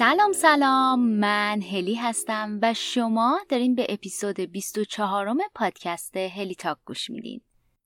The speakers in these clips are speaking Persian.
سلام سلام من هلی هستم و شما دارین به اپیزود 24 پادکست هلی تاک گوش میدین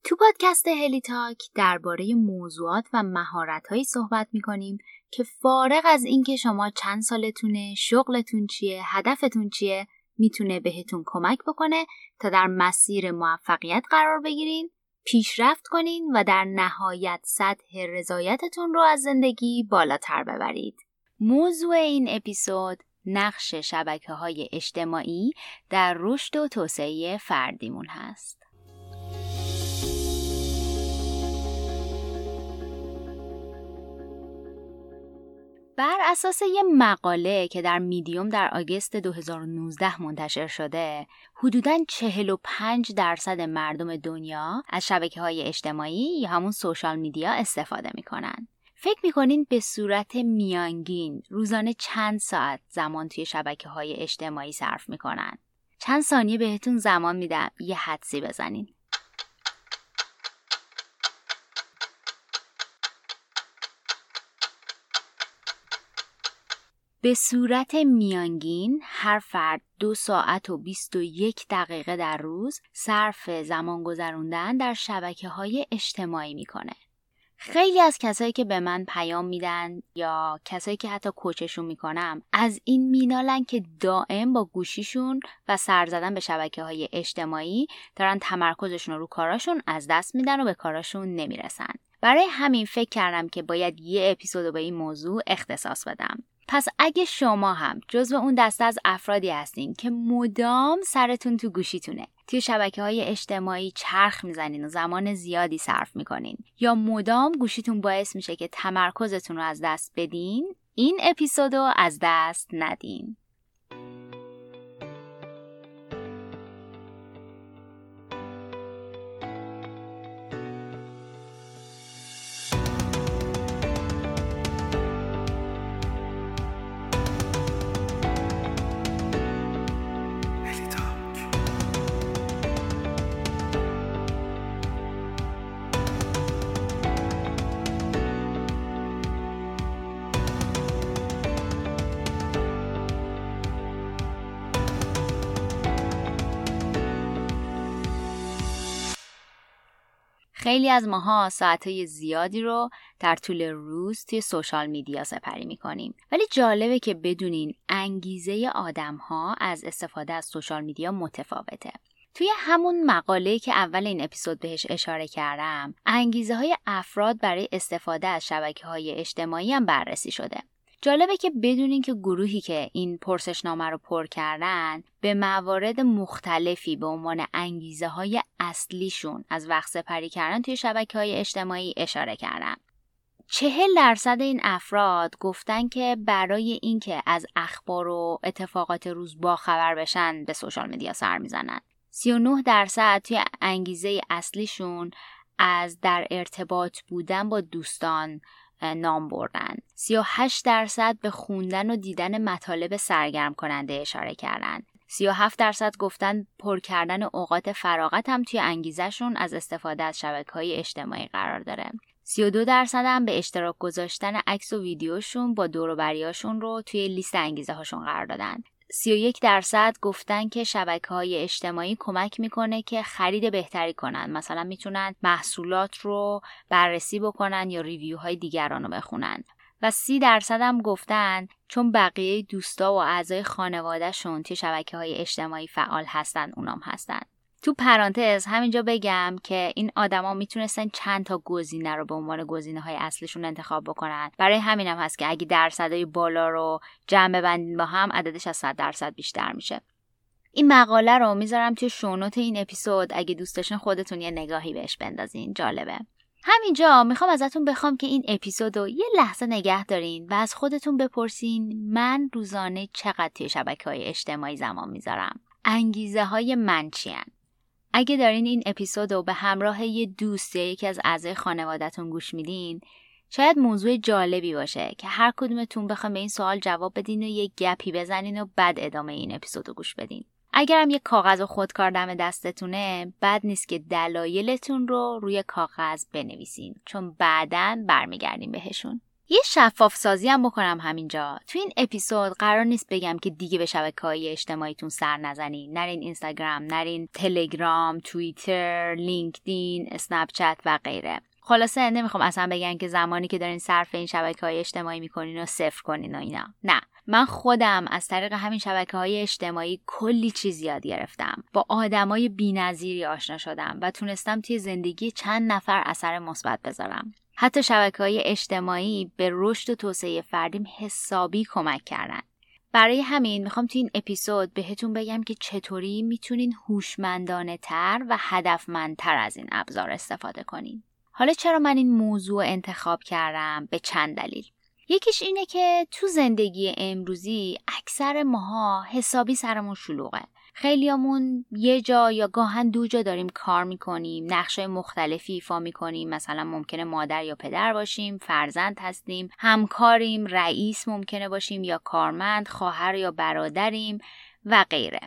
تو پادکست هلی تاک درباره موضوعات و مهارتهایی صحبت می‌کنیم که فارغ از اینکه شما چند سالتونه، شغلتون چیه، هدفتون چیه می‌تونه بهتون کمک بکنه تا در مسیر موفقیت قرار بگیرین پیشرفت کنین و در نهایت سطح رضایتتون رو از زندگی بالاتر ببرید. موضوع این اپیزود نقش شبکه های اجتماعی در رشد و توسعه فردیمون هست. بر اساس یه مقاله که در میدیوم در آگست 2019 منتشر شده حدوداً 45 درصد مردم دنیا از شبکه های اجتماعی یا همون سوشال میدیا استفاده می‌کنن فکر می‌کنین به صورت میانگین روزانه چند ساعت زمان توی شبکه های اجتماعی صرف می‌کنن چند ثانیه بهتون زمان میدم یه حدسی بزنین به صورت میانگین هر فرد دو ساعت و 21 دقیقه در روز صرف زمان گذروندن در شبکه های اجتماعی می‌کنه. خیلی از کسایی که به من پیام میدن یا کسایی که حتی کوچشون می‌کنم از این مینالن که دائم با گوشیشون و سر زدن به شبکه های اجتماعی دارن تمرکزشون رو کاراشون از دست میدن و به کاراشون نمی‌رسن. برای همین فکر کردم که باید یه اپیزود به این موضوع اختصاص بدم پس اگه شما هم جزو اون دسته از افرادی هستین که مدام سرتون تو گوشیتونه توی شبکه های اجتماعی چرخ می‌زنین و زمان زیادی صرف می‌کنین. یا مدام گوشیتون باعث میشه که تمرکزتون رو از دست بدین این اپیزودو از دست ندین. خیلی از ماها ساعتهای زیادی رو در طول روز توی سوشال میدیا سپری می‌کنیم. ولی جالبه که بدونین انگیزه آدم ها از استفاده از سوشال میدیا متفاوته. توی همون مقاله که اول این اپیزود بهش اشاره کردم انگیزه های افراد برای استفاده از شبکه های اجتماعی هم بررسی شده. جالبه که بدونین که گروهی که این پرسشنامه رو پر کردن به موارد مختلفی به عنوان انگیزه های اصلیشون از وقت سپری کردن توی شبکه های اجتماعی اشاره کردن. چهل درصد این افراد گفتن که برای اینکه از اخبار و اتفاقات روز با خبر بشن به سوشال مدیا سر می‌زنن. 39 درصد توی انگیزه اصلیشون از در ارتباط بودن با دوستان نام بردن. 38 درصد به خوندن و دیدن مطالب سرگرم کننده اشاره کردند 37 درصد گفتن پر کردن اوقات فراغت هم توی انگیزشون از استفاده از شبکه های اجتماعی قرار داره. 32 درصد هم به اشتراک گذاشتن عکس و ویدیوشون با دوروبریاشون رو توی لیست انگیزه هاشون قرار دادن. 31 درصد گفتن که شبکه های اجتماعی کمک می‌کنه که خرید بهتری کنن. مثلا می‌تونن محصولات رو بررسی بکنن یا ریویو های دیگران رو بخونن. و سی درصد هم گفتن چون بقیه دوستا و اعضای خانوادهشون توی شبکه های اجتماعی فعال هستن اونام هستن. تو پرانتز همینجا بگم که این آدما می‌تونستن چند تا گزینه رو به عنوان گزینه های اصلشون انتخاب بکنن. برای همینم هست که اگه درصدهای بالا رو جمع ببندین با هم عددش از 100 درصد بیشتر میشه. این مقاله رو می‌ذارم توی شونوت این اپیزود. اگه دوست داشتین خودتون یه نگاهی بهش بندازین. جالبه. همینجا می‌خوام ازتون بخوام که این اپیزود رو یه لحظه نگه دارین و از خودتون بپرسین من روزانه چقدر توی شبکه های اجتماعی زمان می‌ذارم. انگیزه های من چیان اگه دارین این اپیزود رو به همراه یه دوست یا یکی از اعضای خانوادهتون گوش میدین شاید موضوع جالبی باشه که هر کدومتون بخوام به این سوال جواب بدین و یه گپی بزنین و بعد ادامه این اپیزود رو گوش بدین. اگرم یه کاغذ و خودکار دم دستتونه بد نیست که دلایلتون رو روی کاغذ بنویسین چون بعدا برمیگردیم بهشون. یه شفاف سازی هم بکنم همینجا. تو این اپیزود قرار نیست بگم که دیگه به شبکه های اجتماعیتون سر نزنین نرین اینستاگرام نرین تلگرام توییتر لینکدین اسنپ چت و غیره. خلاصه نمی‌خوام اصلا بگم که زمانی که دارین صرف این شبکه های اجتماعی می‌کنین و صفر کنین و اینا. نه. من خودم از طریق همین شبکه های اجتماعی کلی چیز یاد گرفتم. با آدمای بینظیری آشنا شدم و تونستم توی زندگی چند نفر اثر مثبت بذارم. حتی شبکه های اجتماعی به رشد و توسعه فردیم حسابی کمک کردن. برای همین می‌خوام تو این اپیزود بهتون بگم که چطوری می‌تونین هوشمندانه تر و هدفمندتر از این ابزار استفاده کنین. حالا چرا من این موضوع انتخاب کردم به چند دلیل. یکیش اینه که تو زندگی امروزی اکثر ماها حسابی سرمون شلوغه. خیلیامون یه جا یا گاهن دو جا داریم کار می‌کنیم نقشه مختلفی ایفا می‌کنیم. مثلا ممکنه مادر یا پدر باشیم فرزند هستیم همکاریم رئیس ممکنه باشیم یا کارمند خواهر یا برادریم و غیره.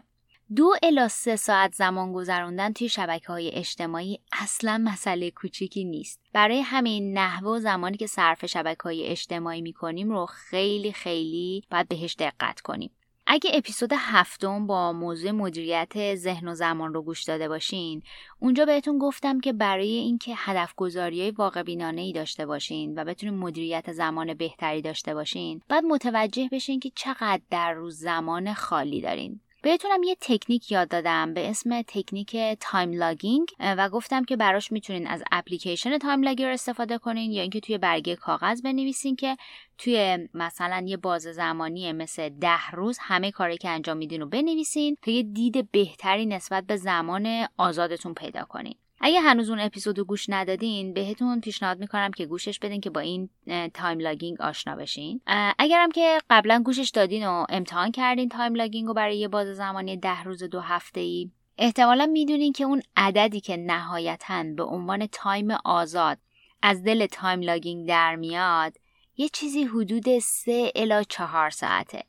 دو الا سه ساعت زمان گذروندن توی شبکه های اجتماعی اصلا مسئله کوچیکی نیست. برای همین نحوه و زمانی که صرف شبکه های اجتماعی می‌کنیم رو خیلی خیلی باید بهش دقت کنیم. اگه اپیزود هفتم با موضوع مدیریت ذهن و زمان رو گوش داده باشین اونجا بهتون گفتم که برای اینکه هدف گذاری واقع بینانه ای داشته باشین و بتونین مدیریت زمان بهتری داشته باشین بعد متوجه بشین که چقدر در روز زمان خالی دارین. بهتونم یه تکنیک یاد دادم به اسم تکنیک time logging و گفتم که براش می‌تونین از اپلیکیشن Time Logger استفاده کنین یا اینکه توی برگه کاغذ بنویسین که توی مثلا یه بازه زمانی مثل ده روز همه کاری که انجام میدین رو بنویسین تا یه دید بهتری نسبت به زمان آزادتون پیدا کنین. اگه هنوز اون اپیزودو گوش ندادین بهتون پیشنهاد می‌کنم که گوشش بدین که با این time logging آشنا بشین. اگرم که قبلا گوشش دادین و امتحان کردین time logging رو برای یه بازه زمانی ده روز دو هفته ای احتمالا می‌دونین که اون عددی که نهایتا به عنوان time آزاد از دل time logging در میاد یه چیزی حدود سه الی چهار ساعته.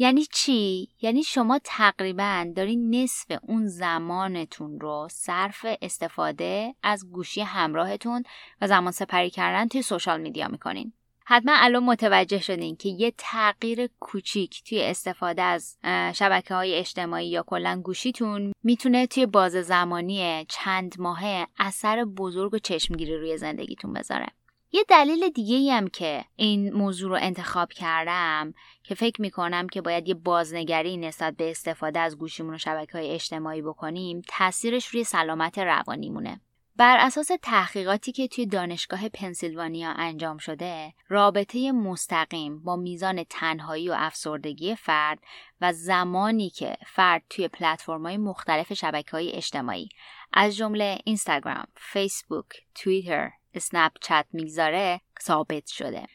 یعنی چی؟ یعنی شما تقریبا دارین نصف اون زمانتون رو صرف استفاده از گوشی همراهتون و زمان سپری کردن توی social media می‌کنین. حتما الان متوجه شدین که یه تغییر کوچیک توی استفاده از شبکه های اجتماعی یا کلا گوشیتون می‌تونه توی بازه زمانی چند ماهه اثر بزرگ و چشمگیری روی زندگیتون بذاره. یه دلیل دیگه هم که این موضوع رو انتخاب کردم که فکر می‌کنم که باید یه بازنگری نسبت به استفاده از گوشیمون و شبکه های اجتماعی بکنیم تاثیرش روی سلامت روانیمونه. بر اساس تحقیقاتی که توی دانشگاه پنسیلوانیا انجام شده رابطه مستقیم با میزان تنهایی و افسردگی فرد و زمانی که فرد توی پلتفرم‌های مختلف شبکه های اجتماعی از جمله اینستاگرام، فیسبوک، توییتر، اسنپ چت می‌گذاره ثابت شده.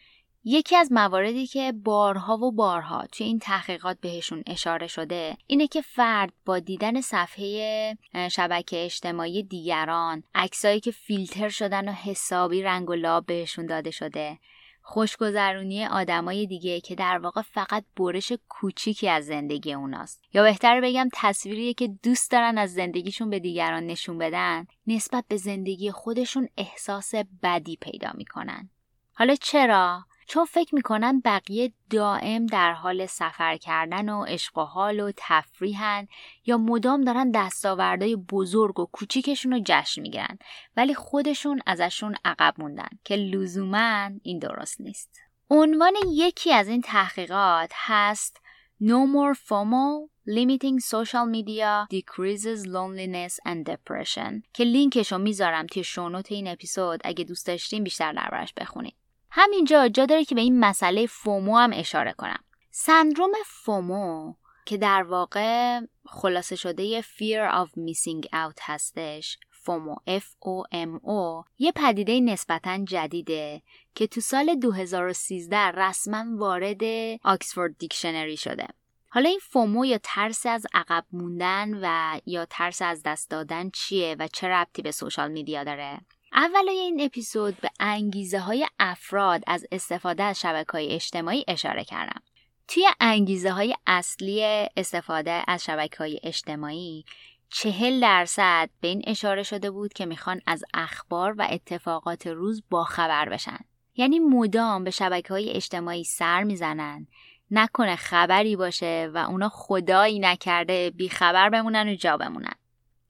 یکی از مواردی که بارها و بارها توی این تحقیقات بهشون اشاره شده اینه که فرد با دیدن صفحه شبکه اجتماعی دیگران عکسایی که فیلتر شدن و حسابی رنگ و لاب بهشون داده شده خوشگذرونی آدمای دیگه که در واقع فقط برش کوچیکی از زندگی اوناست. یا بهتر بگم تصویریه که دوست دارن از زندگیشون به دیگران نشون بدن نسبت به زندگی خودشون احساس بدی پیدا می‌کنن. حالا چرا؟ چون فکر می‌کنن بقیه دائم در حال سفر کردن و عشق و حال و تفریحن یا مدام دارن دستاوردهای بزرگ و کوچیکشون رو جشن می‌گیرن ولی خودشون ازشون عقب موندن که لزوما این درست نیست. عنوان یکی از این تحقیقات هست No more FOMO Limiting Social Media Decreases Loneliness and Depression که لینکش رو می‌ذارم توی شونوت این اپیزود اگه دوست داشتین بیشتر دربارش بخونید همینجا جا داره که به این مسئله فومو هم اشاره کنم. سندروم فومو که در واقع خلاصه شده Fear of Missing Out هستش. فومو F O M O یه پدیده نسبتا جدیده که تو سال 2013 رسما وارد آکسفورد دیکشنری شده. حالا این فومو یا ترس از عقب موندن و یا ترس از دست دادن چیه و چه ربطی به سوشال میدیا داره؟ اولای این اپیزود به انگیزه های افراد از استفاده از شبکه های اجتماعی اشاره کردم. توی انگیزه های اصلی استفاده از شبکه های اجتماعی چهل درصد به این اشاره شده بود که می‌خوان از اخبار و اتفاقات روز باخبر بشن. یعنی مدام به شبکه های اجتماعی سر می‌زنن نکنه خبری باشه و اونا خدایی نکرده بیخبر بمونن و جا بمونن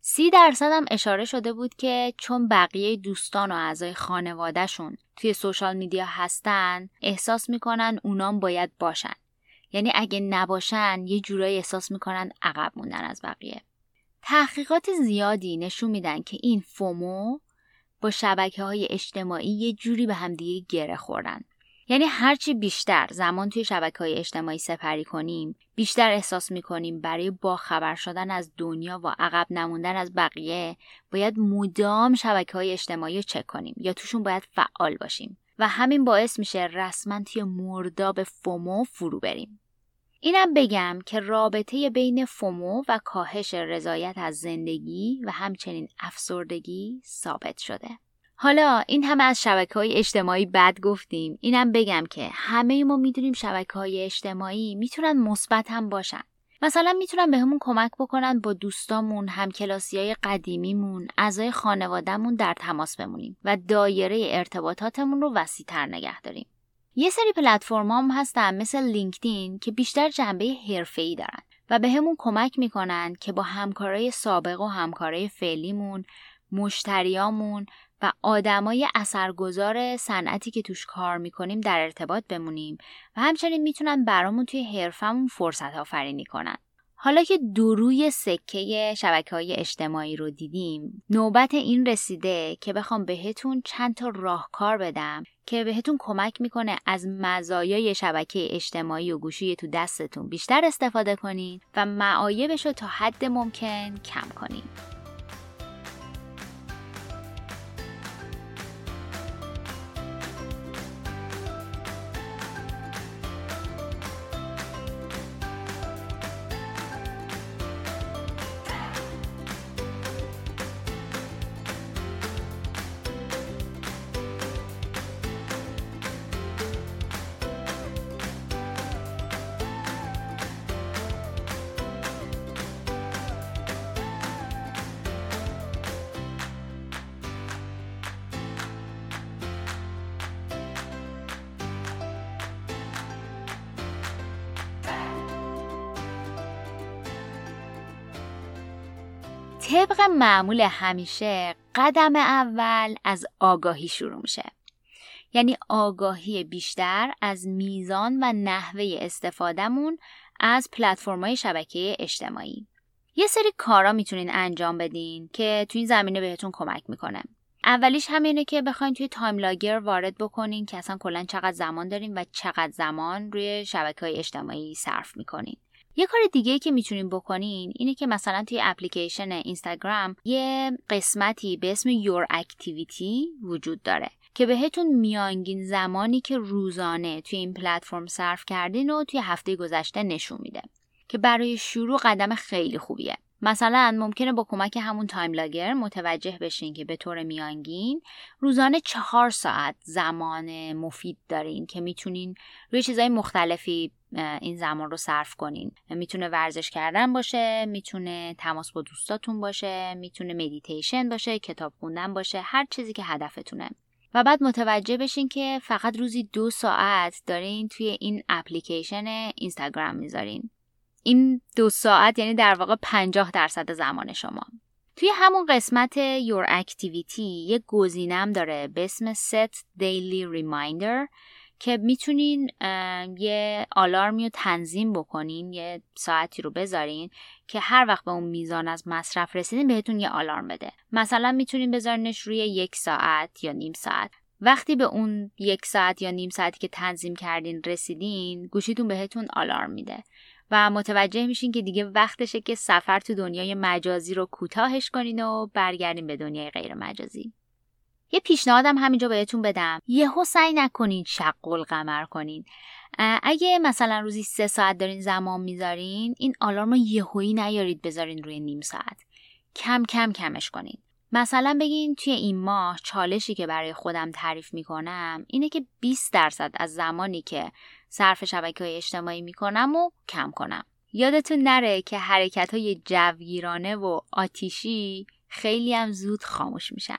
سی درصد هم اشاره شده بود که چون بقیه دوستان و اعضای خانوادهشون توی سوشال میدیا هستن احساس می‌کنن اونام باید باشن. یعنی اگه نباشن یه جورایی احساس می‌کنن عقب موندن از بقیه. تحقیقات زیادی نشون میدن که این فومو با شبکه های اجتماعی یه جوری به همدیگه گره خوردن. یعنی هرچی بیشتر زمان توی شبکه های اجتماعی سپری کنیم بیشتر احساس می‌کنیم برای با خبر شدن از دنیا و عقب نموندن از بقیه باید مدام شبکه های اجتماعی رو چک کنیم یا توشون باید فعال باشیم و همین باعث میشه رسما توی مرداب فومو فرو بریم اینم بگم که رابطه بین فومو و کاهش رضایت از زندگی و همچنین افسردگی ثابت شده. حالا این همه از شبکه های اجتماعی بد گفتیم. اینم بگم که همه ما می‌دونیم شبکه های اجتماعی می‌تونن مثبت هم باشن. مثلا می‌تونن به همون کمک بکنن با دوستامون همکلاسی های قدیمیمون اعضای خانوادهمون در تماس بمونیم و دایره ارتباطاتمون رو وسیعتر نگه داریم. یه سری پلتفرم هم هستن مثل لینکدین که بیشتر جنبه حرفه‌ای دارن و به همون کمک می‌کنن که با همکارای سابق و همکارای فعلیمون مشتریامون و آدمای اثرگذار صنعتی که توش کار می‌کنیم در ارتباط بمونیم و همچنین می‌تونن برامون توی حرفمون فرصت آفرینی کنن. حالا که دروی سکه شبکه های اجتماعی رو دیدیم نوبت این رسیده که بخوام بهتون چند تا راهکار بدم که بهتون کمک می‌کنه از مزایای شبکه اجتماعی و گوشی تو دستتون بیشتر استفاده کنین و معایبش رو تا حد ممکن کم کنین. طبق معمول همیشه قدم اول از آگاهی شروع میشه. یعنی آگاهی بیشتر از میزان و نحوه استفادهمون از پلتفرم‌های شبکه اجتماعی. یه سری کارا می‌تونین انجام بدین که توی این زمینه بهتون کمک می‌کنه. اولیش همینه که بخواین توی تایم لاگر وارد بکنین که اصلا کلا چقدر زمان دارین و چقدر زمان روی شبکه های اجتماعی صرف می‌کنین. یه کار دیگه که می‌تونین بکنین اینه که مثلا توی اپلیکیشن اینستاگرام یه قسمتی به اسم your activity وجود داره که بهتون میانگین زمانی که روزانه توی این پلتفرم صرف کردین و توی هفته گذشته نشون میده که برای شروع قدم خیلی خوبیه. مثلا ممکنه با کمک همون Time Logger متوجه بشین که به طور میانگین روزانه چهار ساعت زمان مفید دارین که می‌تونین روی چیزهای مختلفی این زمان رو صرف کنین. می‌تونه ورزش کردن باشه می‌تونه تماس با دوستاتون باشه می‌تونه مدیتیشن باشه کتاب خوندن باشه هر چیزی که هدفتونه. و بعد متوجه بشین که فقط روزی دو ساعت دارین توی این اپلیکیشن اینستاگرام می‌ذارین. این دو ساعت یعنی در واقع 50 درصد زمان شما. توی همون قسمت Your Activity یه گزینم داره به اسم Set Daily Reminder که می‌تونین یه آلارمی رو تنظیم بکنین یه ساعتی رو بذارین که هر وقت به اون میزان از مصرف رسیدین بهتون یه آلارم بده. مثلا می‌تونین بذارینش روی یک ساعت یا نیم ساعت. وقتی به اون یک ساعت یا نیم ساعتی که تنظیم کردین رسیدین گوشیتون بهتون آلارم میده. و متوجه میشین که دیگه وقتشه که سفر تو دنیای مجازی رو کوتاهش کنین و برگردین به دنیای غیر مجازی. یه پیشنهادم همینجا بهتون بدم. یهو سعی نکنین شق قمر کنین. اگه مثلا روزی سه ساعت دارین زمان می‌ذارین این آلارم رو یهویی نیارید بذارین روی نیم ساعت. کم کم کمش کنین. مثلا بگین توی این ماه چالشی که برای خودم تعریف می‌کنم اینه که 20 درصد از زمانی که صرف شبکه های اجتماعی می‌کنم و کم کنم. یادتون نره که حرکت های جوگیرانه و آتیشی خیلی هم زود خاموش میشن.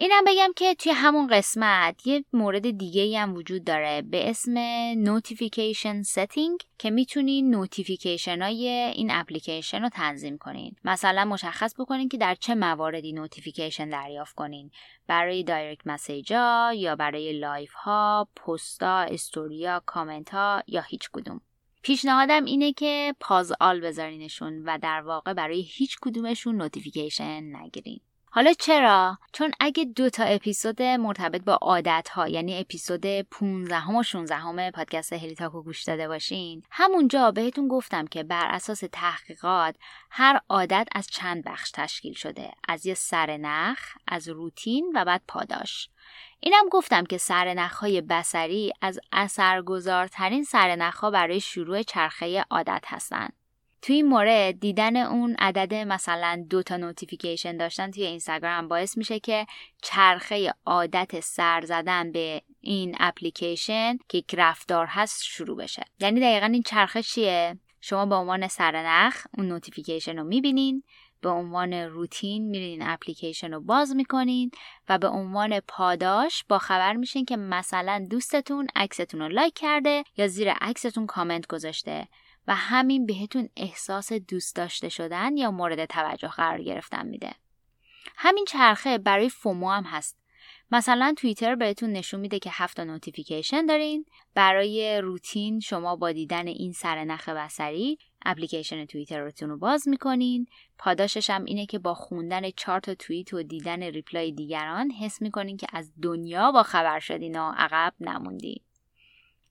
اینم بگم که توی همون قسمت یه مورد دیگه هم وجود داره به اسم notification setting که می‌تونین notification های این اپلیکیشن رو تنظیم کنین. مثلا مشخص بکنین که در چه مواردی notification دریافت کنین. برای direct message ها یا برای لایو ها پستا استوریا کامنت ها یا هیچ کدوم. پیشنهادم اینه که pause all بذارینشون و در واقع برای هیچ کدومشون notification نگیرین. حالا چرا؟ چون اگه دو تا اپیزود مرتبط با عادت ها یعنی اپیزود 15 و 16 پادکست هلیتاکو گوش داده باشین همونجا بهتون گفتم که بر اساس تحقیقات هر عادت از چند بخش تشکیل شده از یه سرنخ از روتین و بعد پاداش اینم گفتم که سرنخهای بسری از اثرگذارترین سرنخها برای شروع چرخه عادت هستند. توی این مورد دیدن اون عدد مثلا دو تا notification داشتن توی اینستاگرام باعث میشه که چرخه عادت سر زدن به این اپلیکیشن که یک رفتار هست شروع بشه. یعنی دقیقا این چرخه چیه؟ شما به عنوان سرنخ اون notification رو می‌بینین به عنوان روتین میرین اپلیکیشن رو باز می‌کنین و به عنوان پاداش با خبر میشین که مثلا دوستتون عکستون رو like کرده یا زیر عکستون کامنت گذاشته. و همین بهتون احساس دوست داشته شدن یا مورد توجه قرار گرفتن میده. همین چرخه برای FOMO هم هست. مثلا توییتر بهتون نشون میده که هفت notification دارین برای روتین شما با دیدن این سرنخ به سرعت اپلیکیشن توییترتون رو باز می‌کنین پاداشش هم اینه که با خوندن چهار تا توییت و دیدن reply دیگران حس می‌کنین که از دنیا با خبر شدین و عقب نموندین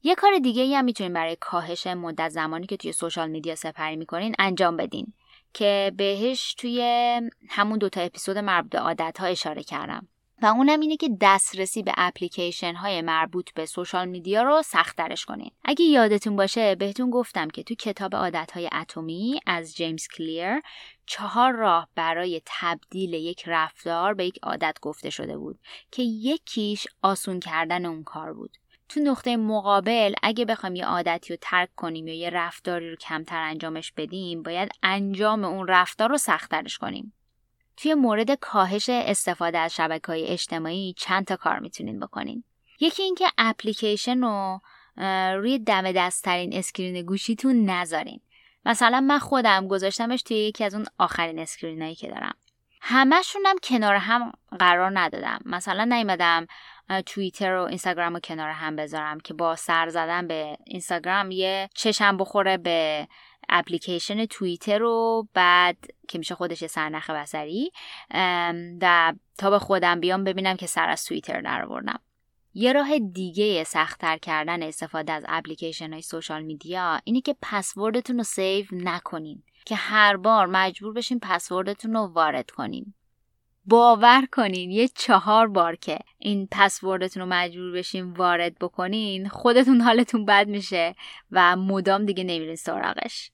یه کار دیگه ای هم می‌تونین برای کاهش مدت زمانی که توی سوشال میدیا سپری می‌کنین انجام بدین که بهش توی همون دوتا اپیزود مربوط به عادت ها اشاره کردم و اونم اینه که دسترسی به اپلیکیشن های مربوط به سوشال میدیا رو سختترش کنین. اگه یادتون باشه بهتون گفتم که تو کتاب عادت های اتمی از جیمز کلیر چهار راه برای تبدیل یک رفتار به یک عادت گفته شده بود که یکیش آسون کردن اون کار بود. تو نقطه مقابل اگه بخوایم یه عادتی رو ترک کنیم یا یه رفتاری رو کمتر انجامش بدیم باید انجام اون رفتار رو سختترش کنیم. توی مورد کاهش استفاده از شبکه های اجتماعی چند تا کار می‌تونین بکنین. یکی اینکه اپلیکیشن رو روی دم دستترین screen گوشیتون نذارین. مثلا من خودم گذاشتمش توی یکی از اون آخرین screen ایی که دارم. همشونم کنار هم قرار ندادم. مثلا نیومدم توییتر و اینستاگرام رو کنار هم بذارم که با سر زدن به اینستاگرام یه چشم بخوره به اپلیکیشن توییتر رو بعد که میشه خودش سرنخ بصری و تا به خودم بیام ببینم که سر از توییتر در آوردم. یه راه دیگه سختتر کردن استفاده از اپلیکیشن های social media اینه که پسوردتون رو save نکنین که هر بار مجبور بشین پسوردتون رو وارد کنین. باور کنین یه چهار بار که این پسوردتون رو مجبور بشین وارد بکنین خودتون حالتون بد میشه و مدام دیگه نمیرین سراغش.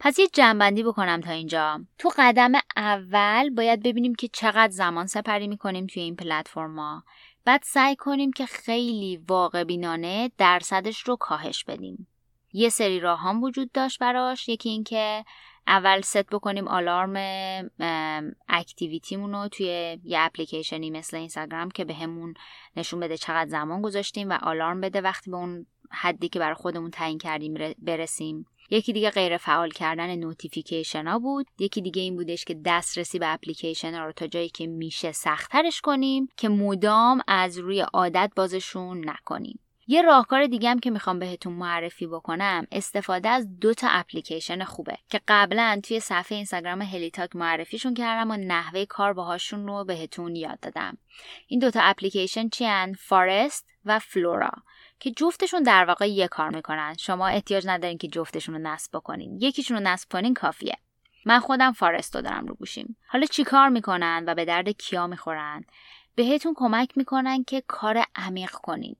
پس یه جنبندی بکنم تا اینجا. تو قدم اول باید ببینیم که چقدر زمان سپری می‌کنیم توی این پلتفرما بعد سعی کنیم که خیلی واقع بینانه درصدش رو کاهش بدیم. یه سری راه هم وجود داشت براش. یکی اینکه اول ست بکنیم آلارم activity مون رو توی یه اپلیکیشنی مثل اینستاگرام که بهمون به نشون بده چقدر زمان گذاشتیم و آلارم بده. وقتی به اون حدی که برای خودمون تعیین کردیم برسیم. یکی دیگه غیر فعال کردن notification ها بود. یکی دیگه این بودش که دسترسی به اپلیکیشن ها رو تا جایی که میشه سختترش کنیم که مدام از روی عادت بازشون نکنیم. یه راهکار دیگه هم که می‌خوام بهتون معرفی بکنم استفاده از دو تا اپلیکیشن خوبه که قبلا توی صفحه اینستاگرام هلیتاک معرفیشون کردم و نحوه کار باهاشون رو بهتون یاد دادم. این دوتا اپلیکیشن چی فارست و فلورا که جفتشون در واقع یه کار می‌کنن. شما احتیاج ندارین که جفتشون رو نصب بکنین. یکیشون رو نصب کنین کافیه. من خودم فارست رو دارم رو گوشیم. حالا چی کار می‌کنن و به درد کیا می‌خورن؟ بهتون کمک می‌کنن که کار عمیق کنین.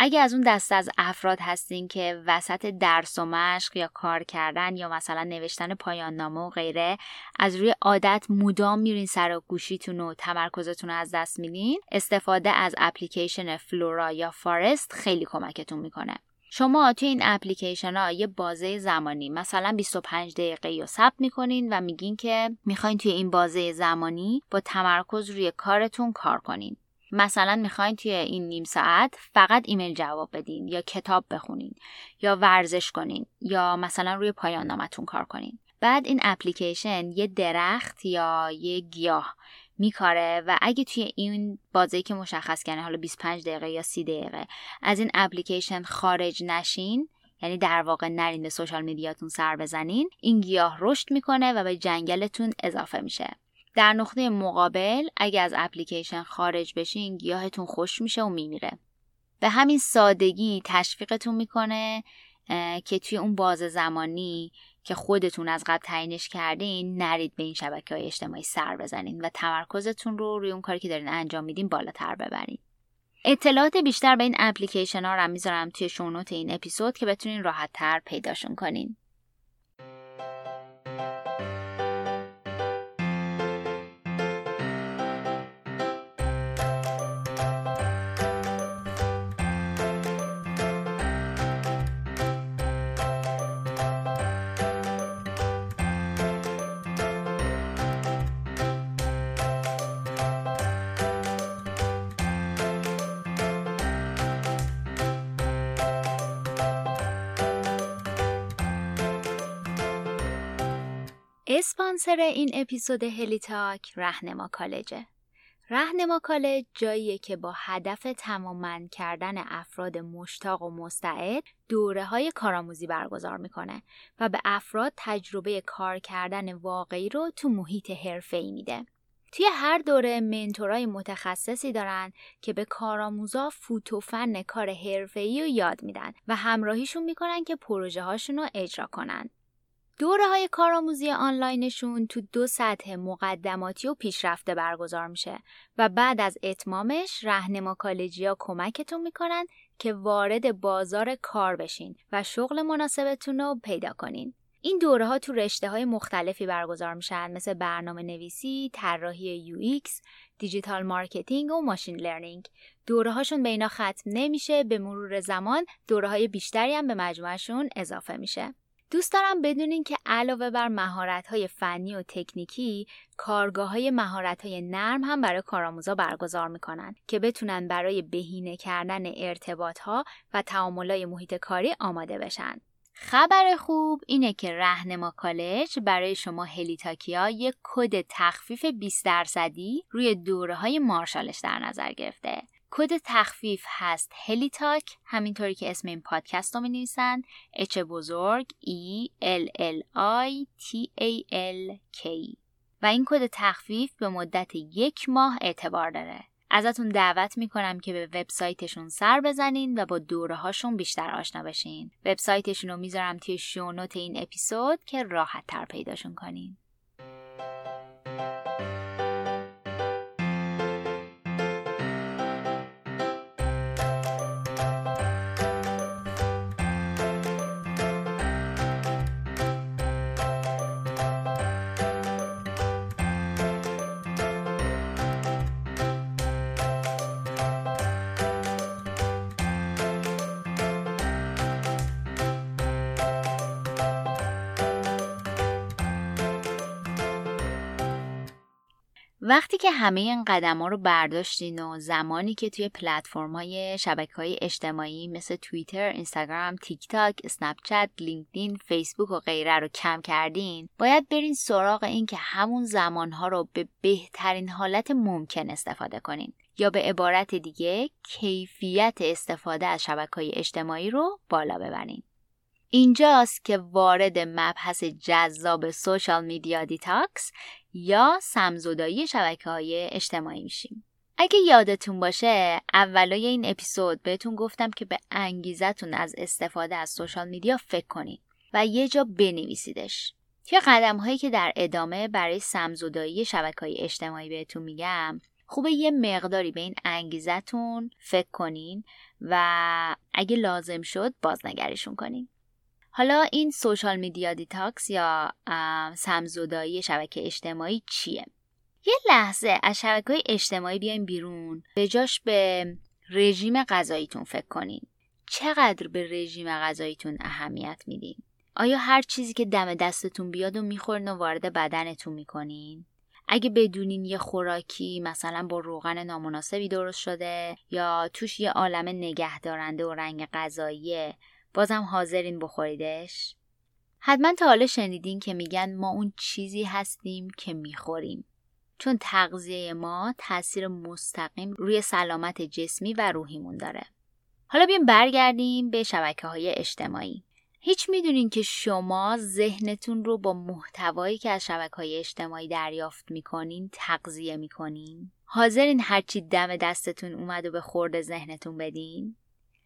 اگه از اون دسته از افراد هستین که وسط درس و مشق یا کار کردن یا مثلا نوشتن پایان نامه و غیره از روی عادت مدام میرین سر و گوشیتون و تمرکزتون رو از دست میدین استفاده از اپلیکیشن فلورا یا فارست خیلی کمکتون می‌کنه. شما توی این اپلیکیشن ها یه بازه زمانی مثلا 25 دقیقه رو ثبت می‌کنین و میگین که می‌خواین توی این بازه زمانی با تمرکز روی کارتون کار کنین. مثلا می‌خواین توی این نیم ساعت فقط ایمیل جواب بدین یا کتاب بخونین یا ورزش کنین یا مثلا روی پایان نامتون کار کنین. بعد این اپلیکیشن یه درخت یا یه گیاه میکاره و اگه توی این بازی که مشخص کنه حالا 25 دقیقه یا 30 دقیقه از این اپلیکیشن خارج نشین یعنی در واقع نرین به سوشال میدیاتون سر بزنین این گیاه رشد می‌کنه و به جنگلتون اضافه میشه. در نقطه مقابل اگه از اپلیکیشن خارج بشین گیاهتون خوش میشه و میمیره. به همین سادگی تشویقتون می‌کنه که توی اون باز زمانی که خودتون از قبل تعیینش کردین نرید به این شبکه های اجتماعی سر بزنین و تمرکزتون رو روی اون کاری که دارین انجام میدین بالاتر ببرین. اطلاعات بیشتر به این اپلیکیشن ها رو می‌ذارم توی شونوت این اپیزود که بتونین راحت تر پیداشون کنین. اسپانسر این اپیزود هلیتاک رهنما کالجه. رهنما کالج جاییه که با هدف تماما کردن افراد مشتاق و مستعد دوره های کارآموزی برگزار می‌کنه و به افراد تجربه کار کردن واقعی رو تو محیط ای میده. توی هر دوره منتورای متخصصی دارن که به کارآموزا فوت و فن کار حرفه‌ای رو یاد میدن و همراهیشون می‌کنن که پروژه هاشون رو اجرا کنن. دوره های کارآموزی آنلاینشون تو دو سطح مقدماتی و پیشرفته برگزار میشه و بعد از اتمامش رهنما کالجیا کمکتون می‌کنن که وارد بازار کار بشین و شغل مناسبتون رو پیدا کنین. این دوره ها تو رشته های مختلفی برگزار میشن مثل برنامه نویسی، طراحی UX، digital marketing و machine learning. دوره هاشون به اینا ختم نمیشه به مرور زمان دوره های بیشتری هم به مجموعشون اضافه میشه. دوست دارم بدونین که علاوه بر مهارت‌های فنی و تکنیکی، کارگاه مهارت‌های نرم هم برای کارآموزا برگزار می‌کنن که بتونن برای بهینه کردن ارتباطها و تعاملای محیط کاری آماده بشن. خبر خوب اینه که رهنما کالج برای شما هلیتاکیا یک کد تخفیف 20 درصدی روی دوره های مارشالش در نظر گرفته کد تخفیف هست هلیتاک همینطوری که اسم این پادکست رو می اچ بزرگ E L L I T A L K و این کد تخفیف به مدت یک ماه اعتبار داره. ازتون دعوت می‌کنم که به وبسایتشون سر بزنین و با دوره هاشون بیشتر آشنا بشین. وبسایتشون رو می‌ذارم توی شونوت این اپیزود که راحت تر پیداشون کنین. وقتی که همه این قدم ها رو برداشتین و زمانی که توی پلتفرم های شبکه های اجتماعی مثل توییتر، اینستاگرام، تیک تاک، اسنپ چت، لینکدین، فیسبوک و غیره رو کم کردین باید برین سراغ این که همون زمان ها رو به بهترین حالت ممکن استفاده کنین. یا به عبارت دیگه کیفیت استفاده از شبکه های اجتماعی رو بالا ببرین. اینجاست که وارد مبحث جذاب social media detox یا سمزدایی شبکه های اجتماعی میشیم. اگه یادتون باشه اولای این اپیزود بهتون گفتم که به انگیزتون از استفاده از سوشال میدیا فکر کنید و یه جا بنویسیدش. توی قدم هایی که در ادامه برای سمزدایی شبکه های اجتماعی بهتون میگم خوبه یه مقداری به این انگیزتون فکر کنین و اگه لازم شد بازنگریشون کنین. حالا این social media detox یا سمزدایی شبکه اجتماعی چیه؟ یه لحظه از شبکه اجتماعی بیایم بیرون به جاش به رژیم غذاییتون فکر کنین چقدر به رژیم غذاییتون اهمیت میدین؟ آیا هر چیزی که دم دستتون بیاد و می‌خورین و وارد بدنتون می‌کنین؟ اگه بدونین یه خوراکی مثلا با روغن نامناسبی درست شده یا توش یه عالم نگهدارنده و رنگ غذاییه بازم حاضرین بخوریدش حتما تا حالا شنیدین که میگن ما اون چیزی هستیم که می‌خوریم چون تغذیه ما تاثیر مستقیم روی سلامت جسمی و روحیمون داره حالا بیایم برگردیم به شبکه های اجتماعی هیچ می‌دونین که شما ذهنتون رو با محتوایی که از شبکه های اجتماعی دریافت می‌کنین تغذیه می‌کنین؟ حاضرین هرچی دم دستتون اومد و به خورد ذهنتون بدین؟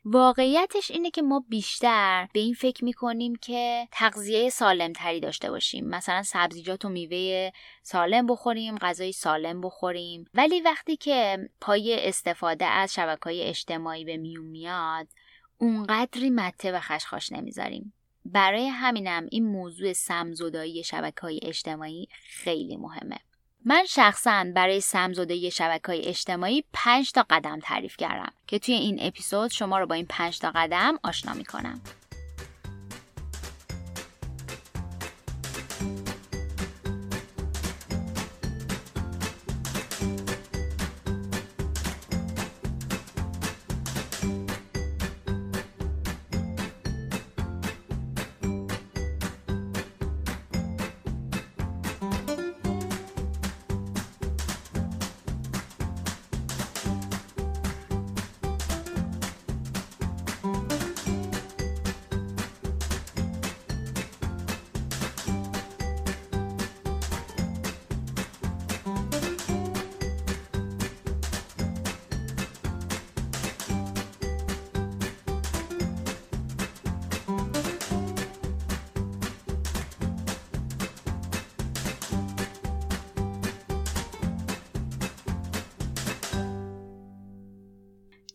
واقعیتش اینه که ما بیشتر به این فکر می‌کنیم که تغذیه سالم تری داشته باشیم. مثلا سبزیجات و میوه سالم بخوریم غذای سالم بخوریم. ولی وقتی که پای استفاده از شبکه های اجتماعی به میون میاد اونقدری مته و خشخاش نمی‌ذاریم. برای همینم این موضوع سمزدایی شبکه های اجتماعی خیلی مهمه. من شخصا برای سمزدایی شبکه های اجتماعی 5 تا قدم تعریف کردم که توی این اپیزود شما رو با این 5 تا قدم آشنا می‌کنم.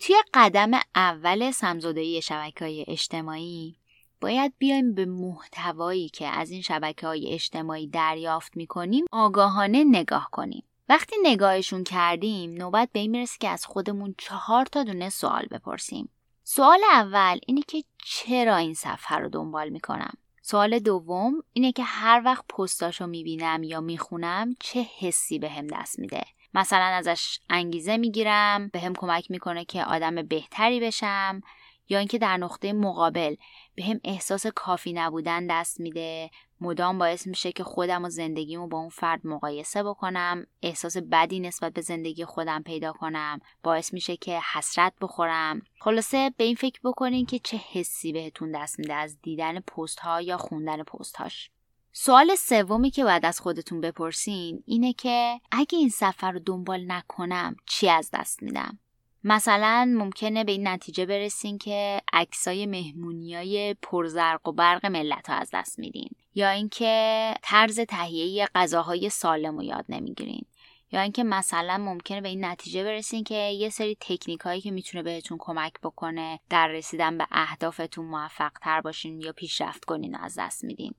توی قدم اول سمزدایی شبکه های اجتماعی باید بیایم به محتوایی که از این شبکه های اجتماعی دریافت می‌کنیم آگاهانه نگاه کنیم. وقتی نگاهشون کردیم نوبت به این می‌رسه که از خودمون چهار تا دونه سوال بپرسیم. سوال اول اینه که چرا این صفحه رو دنبال می‌کنم؟ سوال دوم اینه که هر وقت پستاشو می‌بینم یا می‌خونم چه حسی به هم دست میده؟ مثلا ازش انگیزه می‌گیرم به هم کمک می‌کنه که آدم بهتری بشم یا اینکه در نقطه مقابل به هم احساس کافی نبودن دست میده مدام باعث میشه که خودم و زندگیمو با اون فرد مقایسه بکنم احساس بدی نسبت به زندگی خودم پیدا کنم باعث میشه که حسرت بخورم. خلاصه به این فکر بکنین که چه حسی بهتون دست میده از دیدن پست ها یا خوندن پست هاش سوال سومی که باید از خودتون بپرسین اینه که اگه این سفر رو دنبال نکنم چی از دست میدم؟ مثلا ممکنه به این نتیجه برسین که عکسای مهمونیای پرزرق و برق ملت ها از دست میدین. یا اینکه طرز تهیه غذاهای سالم رو یاد نمی‌گیرین. یا اینکه مثلا ممکنه به این نتیجه برسین که یه سری تکنیک هایی که می‌تونه بهتون کمک بکنه در رسیدن به اهدافتون موفق تر باشین یا پیشرفت کنین و از دست میدین.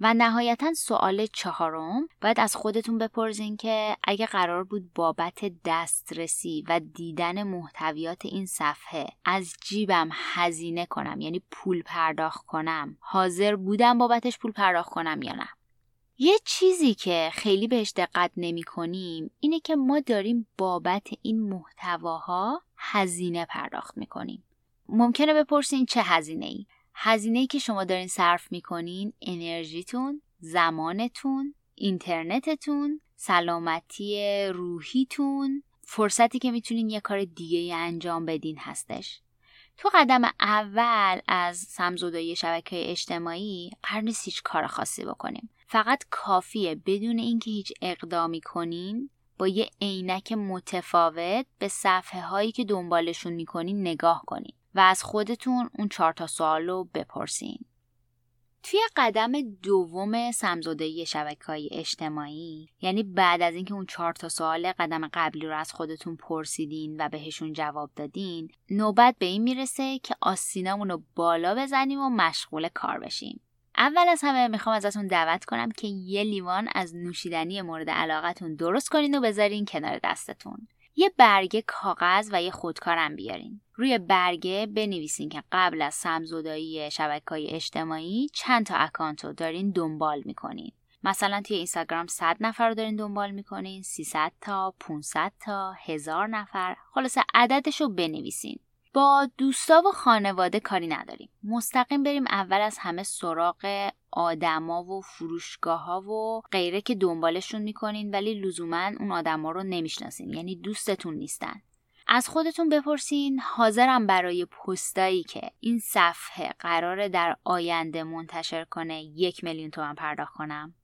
و نهایتا سوال چهارم باید از خودتون بپرسین که اگه قرار بود بابت دسترسی و دیدن محتویات این صفحه از جیبم هزینه کنم یعنی پول پرداخت کنم حاضر بودم بابتش پول پرداخت کنم یا نه یه چیزی که خیلی بهش دقت نمی کنیم اینه که ما داریم بابت این محتواها هزینه پرداخت می کنیم. ممکنه بپرسین چه هزینه ای؟ هزینه که شما دارین صرف می‌کنین انرژیتون، زمانتون، اینترنتتون، سلامتی روحیتون، فرصتی که می‌تونین یه کار دیگه انجام بدین هستش. تو قدم اول از سمزدایی شبکه اجتماعی قرار نیست هیچ کار خاصی بکنیم. فقط کافیه بدون اینکه هیچ اقدامی کنین با یه عینک متفاوت به صفحه هایی که دنبالشون می‌کنین نگاه کنین. و از خودتون اون چهار تا سوال رو بپرسین. توی قدم دوم سمزدهی شبکه های اجتماعی یعنی بعد از اینکه اون چهار تا سوال قدم قبلی رو از خودتون پرسیدین و بهشون جواب دادین نوبت به این می‌رسه که آستینامون رو بالا بزنیم و مشغول کار بشیم اول از همه می‌خوام ازتون دعوت کنم که یه لیوان از نوشیدنی مورد علاقتون درست کنین و بذارین کنار دستتون یه برگه کاغذ و یه خودکارم بیارین. روی برگه بنویسین که قبل از سمزدایی شبکه های اجتماعی چند تا اکانت رو دارین دنبال می‌کنین. مثلا توی اینستاگرام 100 نفر رو دارین دنبال می‌کنین 300 تا 500 تا هزار نفر. خلاصه عددش رو بنویسین. با دوستا و خانواده کاری نداریم. مستقیم بریم اول از همه سراغ آدما و فروشگاه ها و غیره که دنبالشون می‌کنین ولی لزوما اون آدما رو نمی‌شناسین. یعنی دوستتون نیستن. از خودتون بپرسین حاضرم برای پستایی که این صفحه قراره در آینده منتشر کنه یک میلیون تومن پرداخت کنم.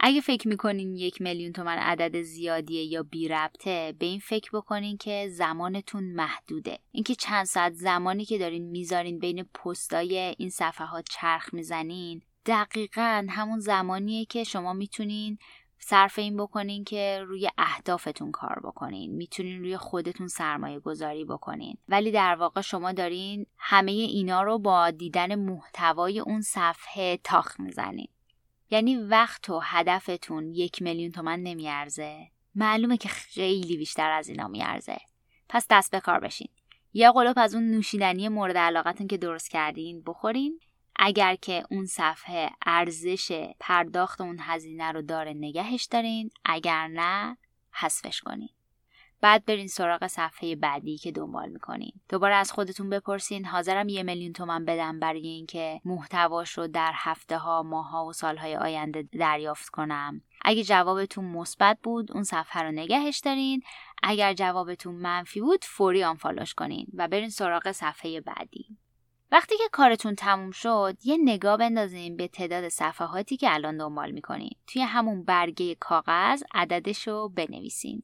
اگه فکر می‌کنین یک میلیون تومن عدد زیادیه یا بی ربطه به این فکر بکنین که زمانتون محدوده. اینکه چند ساعت زمانی که دارین می‌ذارین بین پستای این صفحه ها چرخ می‌زنین دقیقا همون زمانیه که شما می‌تونین صرف این بکنین که روی اهدافتون کار بکنین. می‌تونین روی خودتون سرمایه گذاری بکنین. ولی در واقع شما دارین همه اینا رو با دیدن محتوای اون صفحه تاخ می‌زنین. یعنی وقت و هدفتون یک میلیون تومن نمیارزه. معلومه که خیلی بیشتر از اینا میارزه. پس دست به کار بشین. یا قلوب از اون نوشیدنی مورد علاقتون که درست کردین بخورین. اگر که اون صفحه ارزش پرداخت اون هزینه رو داره نگهش دارین. اگر نه حذفش کنین. بعد برین سراغ صفحه بعدی که دنبال می‌کنین. دوباره از خودتون بپرسین. حاضرم یه میلیون تومن بدم برای اینکه محتواش رو در هفته ها ماه ها و سالهای آینده دریافت کنم. اگه جوابتون مثبت بود اون صفحه رو نگهش دارین. اگر جوابتون منفی بود فوری آنفالوش کنین و برین سراغ صفحه بعدی. وقتی که کارتون تموم شد یه نگاه بندازین به تعداد صفحاتی که الان دنبال می‌کنین. توی همون برگه کاغذ عددش رو بنویسین.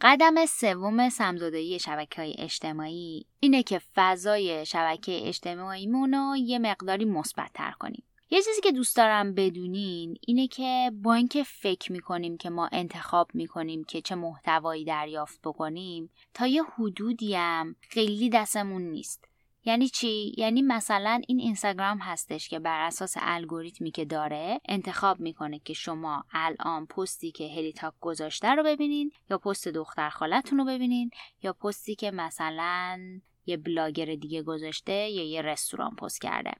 قدم سوم سمزدایی شبکه های اجتماعی اینه که فضای شبکه اجتماعیمون رو یه مقداری مثبت تر کنیم. یه چیزی که دوست دارم بدونین اینه که با اینکه فکر می‌کنیم که ما انتخاب می‌کنیم که چه محتوایی دریافت بکنیم تا یه حدودی هم خیلی دستمون نیست. یعنی چی؟ یعنی مثلا این اینستاگرام هستش که بر اساس الگوریتمی که داره انتخاب می‌کنه که شما الان پستی که هلیتاک گذاشته رو ببینین یا پست دختر خالتون رو ببینین یا پستی که مثلا یه بلاگر دیگه گذاشته یا یه رستوران پست کرده.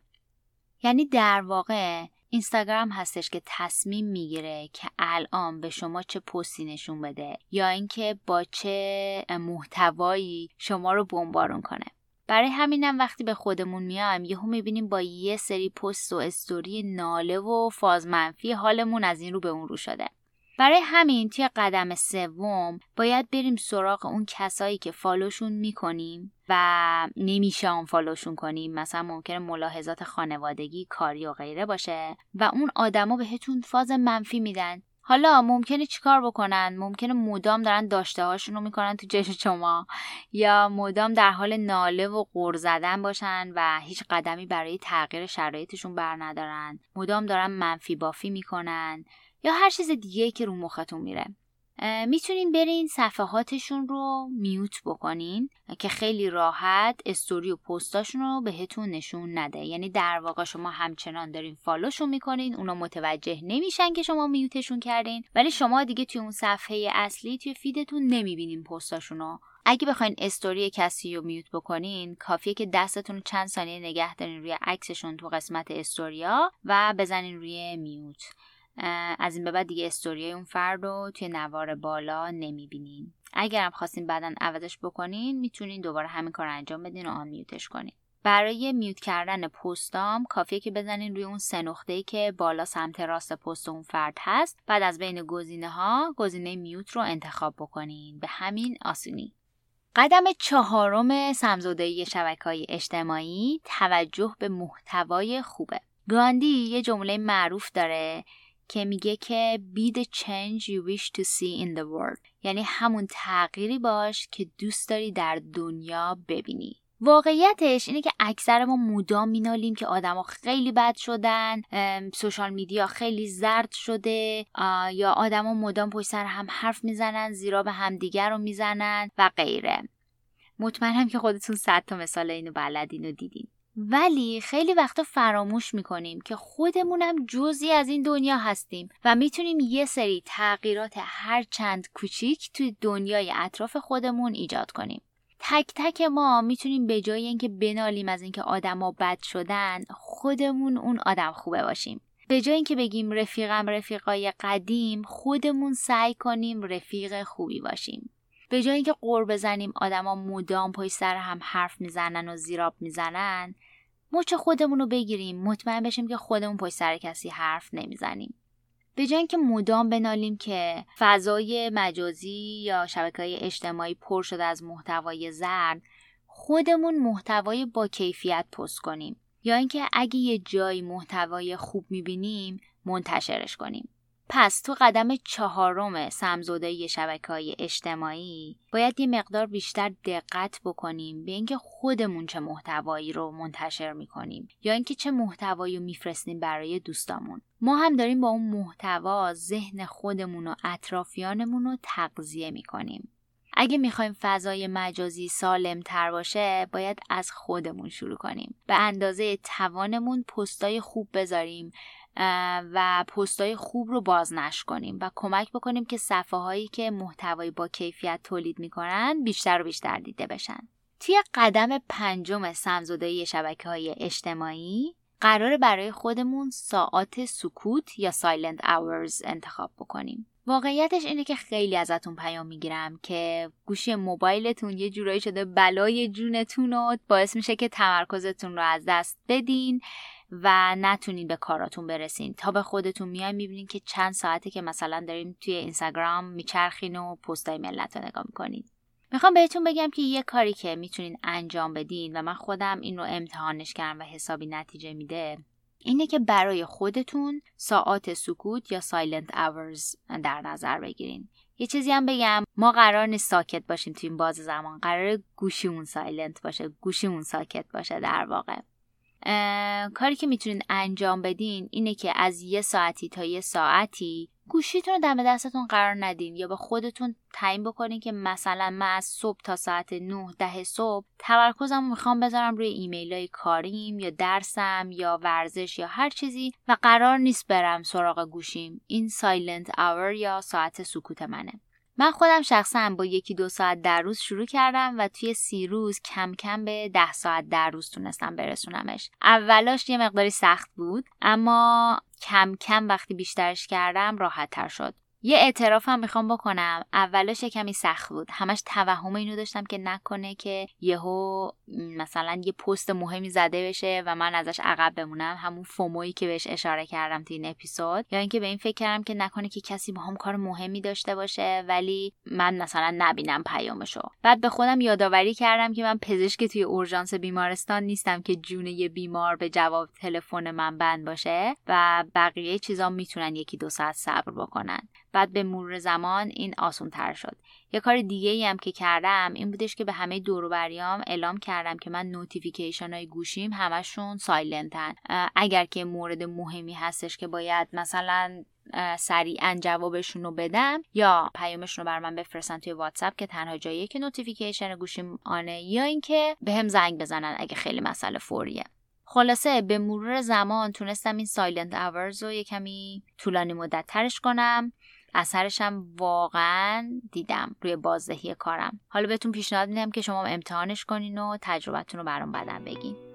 یعنی در واقع اینستاگرام هستش که تصمیم می‌گیره که الان به شما چه پستی نشون بده یا اینکه با چه محتوایی شما رو بمبارون کنه. برای همینم وقتی به خودمون میایم یهو می‌بینیم با یه سری پست و استوری ناله و فاز منفی حالمون از این رو به اون رو شده. برای همین توی قدم سوم باید بریم سراغ اون کسایی که فالوشون می‌کنیم و نمیشه آن فالوشون کنیم. مثلا ممکنه ملاحظات خانوادگی کاری و غیره باشه و اون آدما بهتون فاز منفی میدن. حالا ممکنه چیکار بکنن؟ ممکنه مدام دارن داشته هاشون رو می‌کنن تو جش شما. یا مدام در حال ناله و غر زدن باشن و هیچ قدمی برای تغییر شرایطشون بر ندارن. مدام دارن منفی بافی می‌کنن یا هر چیز دیگه که رو مختون میره. می‌تونین برین صفحاتشون رو میوت بکنین که خیلی راحت استوری و پستاشون رو بهتون نشون نده. یعنی در واقع شما همچنان دارین فالوشون می‌کنین اونا متوجه نمیشن که شما میوتشون کردین ولی شما دیگه توی اون صفحه اصلی توی فیدتون نمی‌بینین پستاشون رو اگه بخواین استوری کسی رو میوت بکنین کافیه که دستتون چند ثانیه نگه دارین روی عکسشون تو قسمت استوریا و بزنین روی میوت. از این به بعد دیگه استوریای اون فرد رو توی نوار بالا نمی‌بینین. اگرم خواستین بعدا عوضش بکنین می‌تونین دوباره همین کار انجام بدین و آن میوتش کنین. برای میوت کردن پستام کافیه که بزنین روی اون سه نقطه که بالا سمت راست پست اون فرد هست. بعد از بین گزینه ها گزینه میوت رو انتخاب بکنین. به همین آسونی. قدم چهارم سمزودهی شبکه های اجتماعی توجه به محتوای خوبه. گاندی یه جمله معروف داره. که میگه که be the change you wish to see in the world. یعنی همون تغییری باش که دوست داری در دنیا ببینی. واقعیتش اینه که اکثر ما مدام مینالیم که آدما خیلی بد شدن سوشال میدیا خیلی زرد شده یا آدما مدام پشت سر هم حرف می‌زنن زیرا به همدیگر رو می‌زنن و غیره. مطمئنم که خودتون صد تا مثال اینو بلدین و دیدین. ولی خیلی وقتا فراموش می‌کنیم که خودمونم جزی از این دنیا هستیم و می‌تونیم یه سری تغییرات هر چند کوچیک توی دنیای اطراف خودمون ایجاد کنیم. تک تک ما می‌تونیم به جای اینکه بنالیم از اینکه آدما بد شدن خودمون اون آدم خوبه باشیم. به جای اینکه بگیم رفیقم رفیقای قدیم خودمون سعی کنیم رفیق خوبی باشیم. به جای اینکه قور بزنیم آدما مدام پای سر هم حرف می‌زنن و زیراب می‌زنن مچ خودمون رو بگیریم؟ مطمئن بشیم که خودمون پای سر کسی حرف نمی‌زنیم. به جای اینکه مدام بنالیم که فضای مجازی یا شبکه های اجتماعی پر شده از محتوای زرد خودمون محتوای با کیفیت پست کنیم. یا اینکه اگه یه جایی محتوای خوب می‌بینیم منتشرش کنیم. پس تو قدم چهارم سمزودایی شبکه های اجتماعی باید یه مقدار بیشتر دقت بکنیم به اینکه خودمون چه محتوایی رو منتشر می‌کنیم یا اینکه چه محتوایی رو میفرستیم برای دوستامون. ما هم داریم با اون محتوا ذهن خودمون و اطرافیانمون رو تغذیه می‌کنیم. اگه می‌خوایم فضای مجازی سالم تر باشه باید از خودمون شروع کنیم. به اندازه توانمون پستای خوب بذاریم و پستای خوب رو بازنش کنیم و کمک بکنیم که صفحه هایی که محتوایی با کیفیت تولید می‌کنن بیشتر و بیشتر دیده بشن. توی قدم پنجم سمزدایی شبکه های اجتماعی قرار برای خودمون ساعات سکوت یا سایلنت hours انتخاب بکنیم. واقعیتش اینه که خیلی ازتون پیام می‌گیرم که گوشی موبایلتون یه جورایی شده بلای جونتون و باعث میشه که تمرکزتون رو از دست بدین. و نتونین به کاراتون برسین. تا به خودتون میاین می‌بینین که چند ساعته که مثلا دارین توی اینستاگرام میچرخین و پستای ملت رو نگاه می‌کنید می‌خوام بهتون بگم که یه کاری که می‌تونین انجام بدین و من خودم این رو امتحانش کردم و حسابی نتیجه میده اینه که برای خودتون ساعات سکوت یا silent hours در نظر بگیرین. یه چیزی هم بگم ما قرار نیست ساکت باشیم تو این بازه زمان. قرار گوشیمون silent باشه گوشیمون ساکت باشه در واقع. کاری که می‌تونین انجام بدین اینه که از یه ساعتی تا یه ساعتی گوشیتون رو دم دستتون قرار ندین یا به خودتون تعیین بکنین که مثلا من از صبح تا ساعت 9 ده صبح تمرکزم می‌خوام بذارم روی ایمیل های کاریم یا درسم یا ورزش یا هر چیزی و قرار نیست برم سراغ گوشیم. این silent hour یا ساعت سکوت منه. من خودم شخصا با یکی دو ساعت در روز شروع کردم و توی سی روز کم کم به ده ساعت در روز تونستم برسونمش. اولاش یه مقداری سخت بود اما کم کم وقتی بیشترش کردم راحت تر شد. یه اعترافم می‌خوام بکنم. اولش کمی سخت بود. همش توهم اینو داشتم که نکنه که یهو مثلا یه پست مهمی زده بشه و من ازش عقب بمونم. همون فومویی که بهش اشاره کردم تو این اپیزود. یا اینکه به این فکر کردم که نکنه که کسی با هم کار مهمی داشته باشه ولی من مثلا نبینم پیامشو. بعد به خودم یادآوری کردم که من پزشک توی اورژانس بیمارستان نیستم که جون یه بیمار به جواب تلفن من بند باشه و بقیه چیزا می‌تونن یکی دو ساعت صبر بکنن. بعد به مرور زمان این آسون تر شد. یه کار دیگه ای هم که کردم این بودش که به همه دوروبریام اعلام کردم که من notification های گوشیم همشون silent ن اگر که مورد مهمی هستش که باید مثلا سریعا جوابشون رو بدم یا پیامشون رو بر من بفرستن توی واتساپ که تنها جاییه که notification گوشیم on ه یا اینکه به هم زنگ بزنن اگه خیلی مسئله فوریه. خلاصه به مرور زمان تونستم این silent hours رو یه طولانی مدت ترش کنم. اثرشم واقعا دیدم روی بازدهی کارم. حالا بهتون پیشنهاد میدم که شما امتحانش کنین و تجربتون رو برام بدن بگین.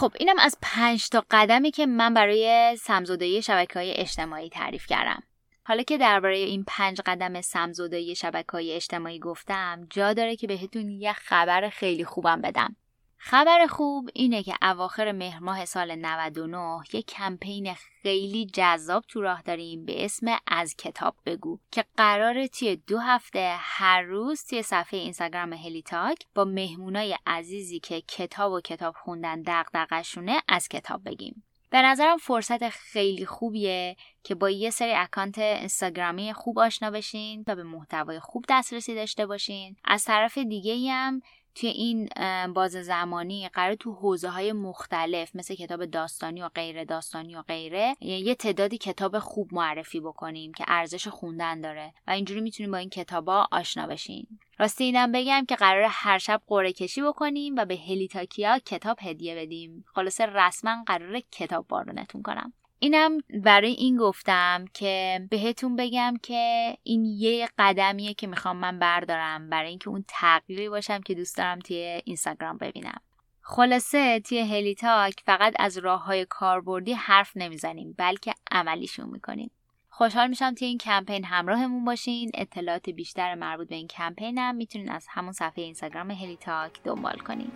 خب اینم از پنج تا قدمی که من برای سمزودایی شبکه های اجتماعی تعریف کردم. حالا که درباره این پنج قدم سمزودایی شبکه های اجتماعی گفتم جا داره که بهتون یه خبر خیلی خوبم بدم. خبر خوب اینه که اواخر مهر ماه سال 99 یک کمپین خیلی جذاب تو راه داریم به اسم از کتاب بگو که قراره توی دو هفته هر روز توی صفحه اینستاگرام هلی تاک با مهمونای عزیزی که کتاب و کتاب خوندن دغدغشونه از کتاب بگیم. به نظرم فرصت خیلی خوبیه که با یه سری اکانت اینستاگرامی خوب آشنا بشین و به محتوای خوب دسترسی داشته باشین. از طرف دیگه هم توی این باز زمانی قرار تو حوزه های مختلف مثل کتاب داستانی و غیر داستانی و غیره یه تعدادی کتاب خوب معرفی بکنیم که ارزش خوندن داره و اینجوری می‌تونیم با این کتابا آشنا بشین راستی اینم بگم که قرار هر شب قرعه کشی بکنیم و به هلیتاکیا کتاب هدیه بدیم. خلاصه رسما قرار کتاب بارونتون کنم. اینم برای این گفتم که بهتون بگم که این یه قدمیه که می‌خوام من بردارم برای اینکه اون تغییری باشم که دوست دارم توی اینستاگرام ببینم. خلاصه توی هلی تاک فقط از راه های کاربردی حرف نمی‌زنیم بلکه عملیشون می‌کنیم. خوشحال میشم توی این کمپین همراهمون باشین. اطلاعات بیشتر مربوط به این کمپینم می‌تونین از همون صفحه اینستاگرام هلی تاک دنبال کنین.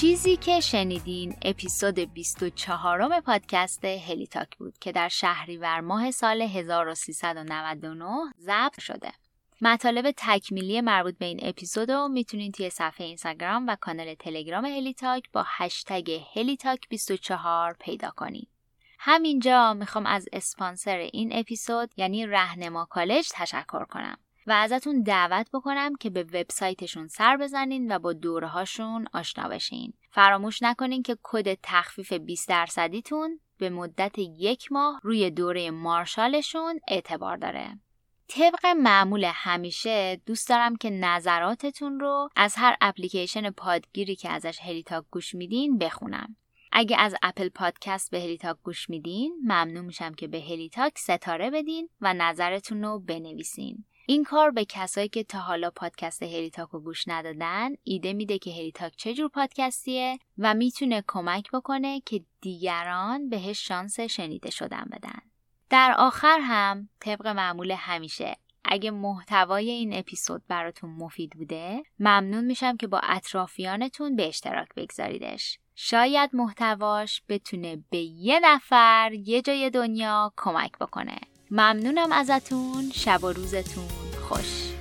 چیزی که شنیدین اپیزود 24 پادکست هلیتاک بود که در شهریور ماه سال 1399 ضبط شده. مطالب تکمیلی مربوط به این اپیزود رو می‌تونین توی صفحه اینستاگرام و کانال تلگرام هلیتاک با هشتگ هلیتاک 24 پیدا کنید. همینجا می‌خوام از اسپانسر این اپیزود یعنی رهنما کالج تشکر کنم. و ازتون دعوت بکنم که به وبسایتشون سر بزنین و با دوره هاشون آشنا بشین. فراموش نکنین که کد تخفیف 20 درصدیتون به مدت یک ماه روی دوره مارشالشون اعتبار داره. طبق معمول همیشه دوست دارم که نظراتتون رو از هر اپلیکیشن پادگیری که ازش هلیتاک گوش میدین بخونم. اگه از اپل پادکست به هلیتاک گوش میدین ممنون میشم که به هلیتاک ستاره بدین و نظرتون رو بنویسین. این کار به کسایی که تا حالا پادکست هلیتاک رو گوش ندادن ایده میده که هلیتاک چجور پادکستیه و می‌تونه کمک بکنه که دیگران بهش شانس شنیده شدن بدن. در آخر هم طبق معمول همیشه اگه محتوای این اپیزود براتون مفید بوده ممنون میشم که با اطرافیانتون به اشتراک بگذاریدش. شاید محتواش بتونه به یه نفر یه جای دنیا کمک بکنه. ممنونم ازتون. شب و روزتون خوش.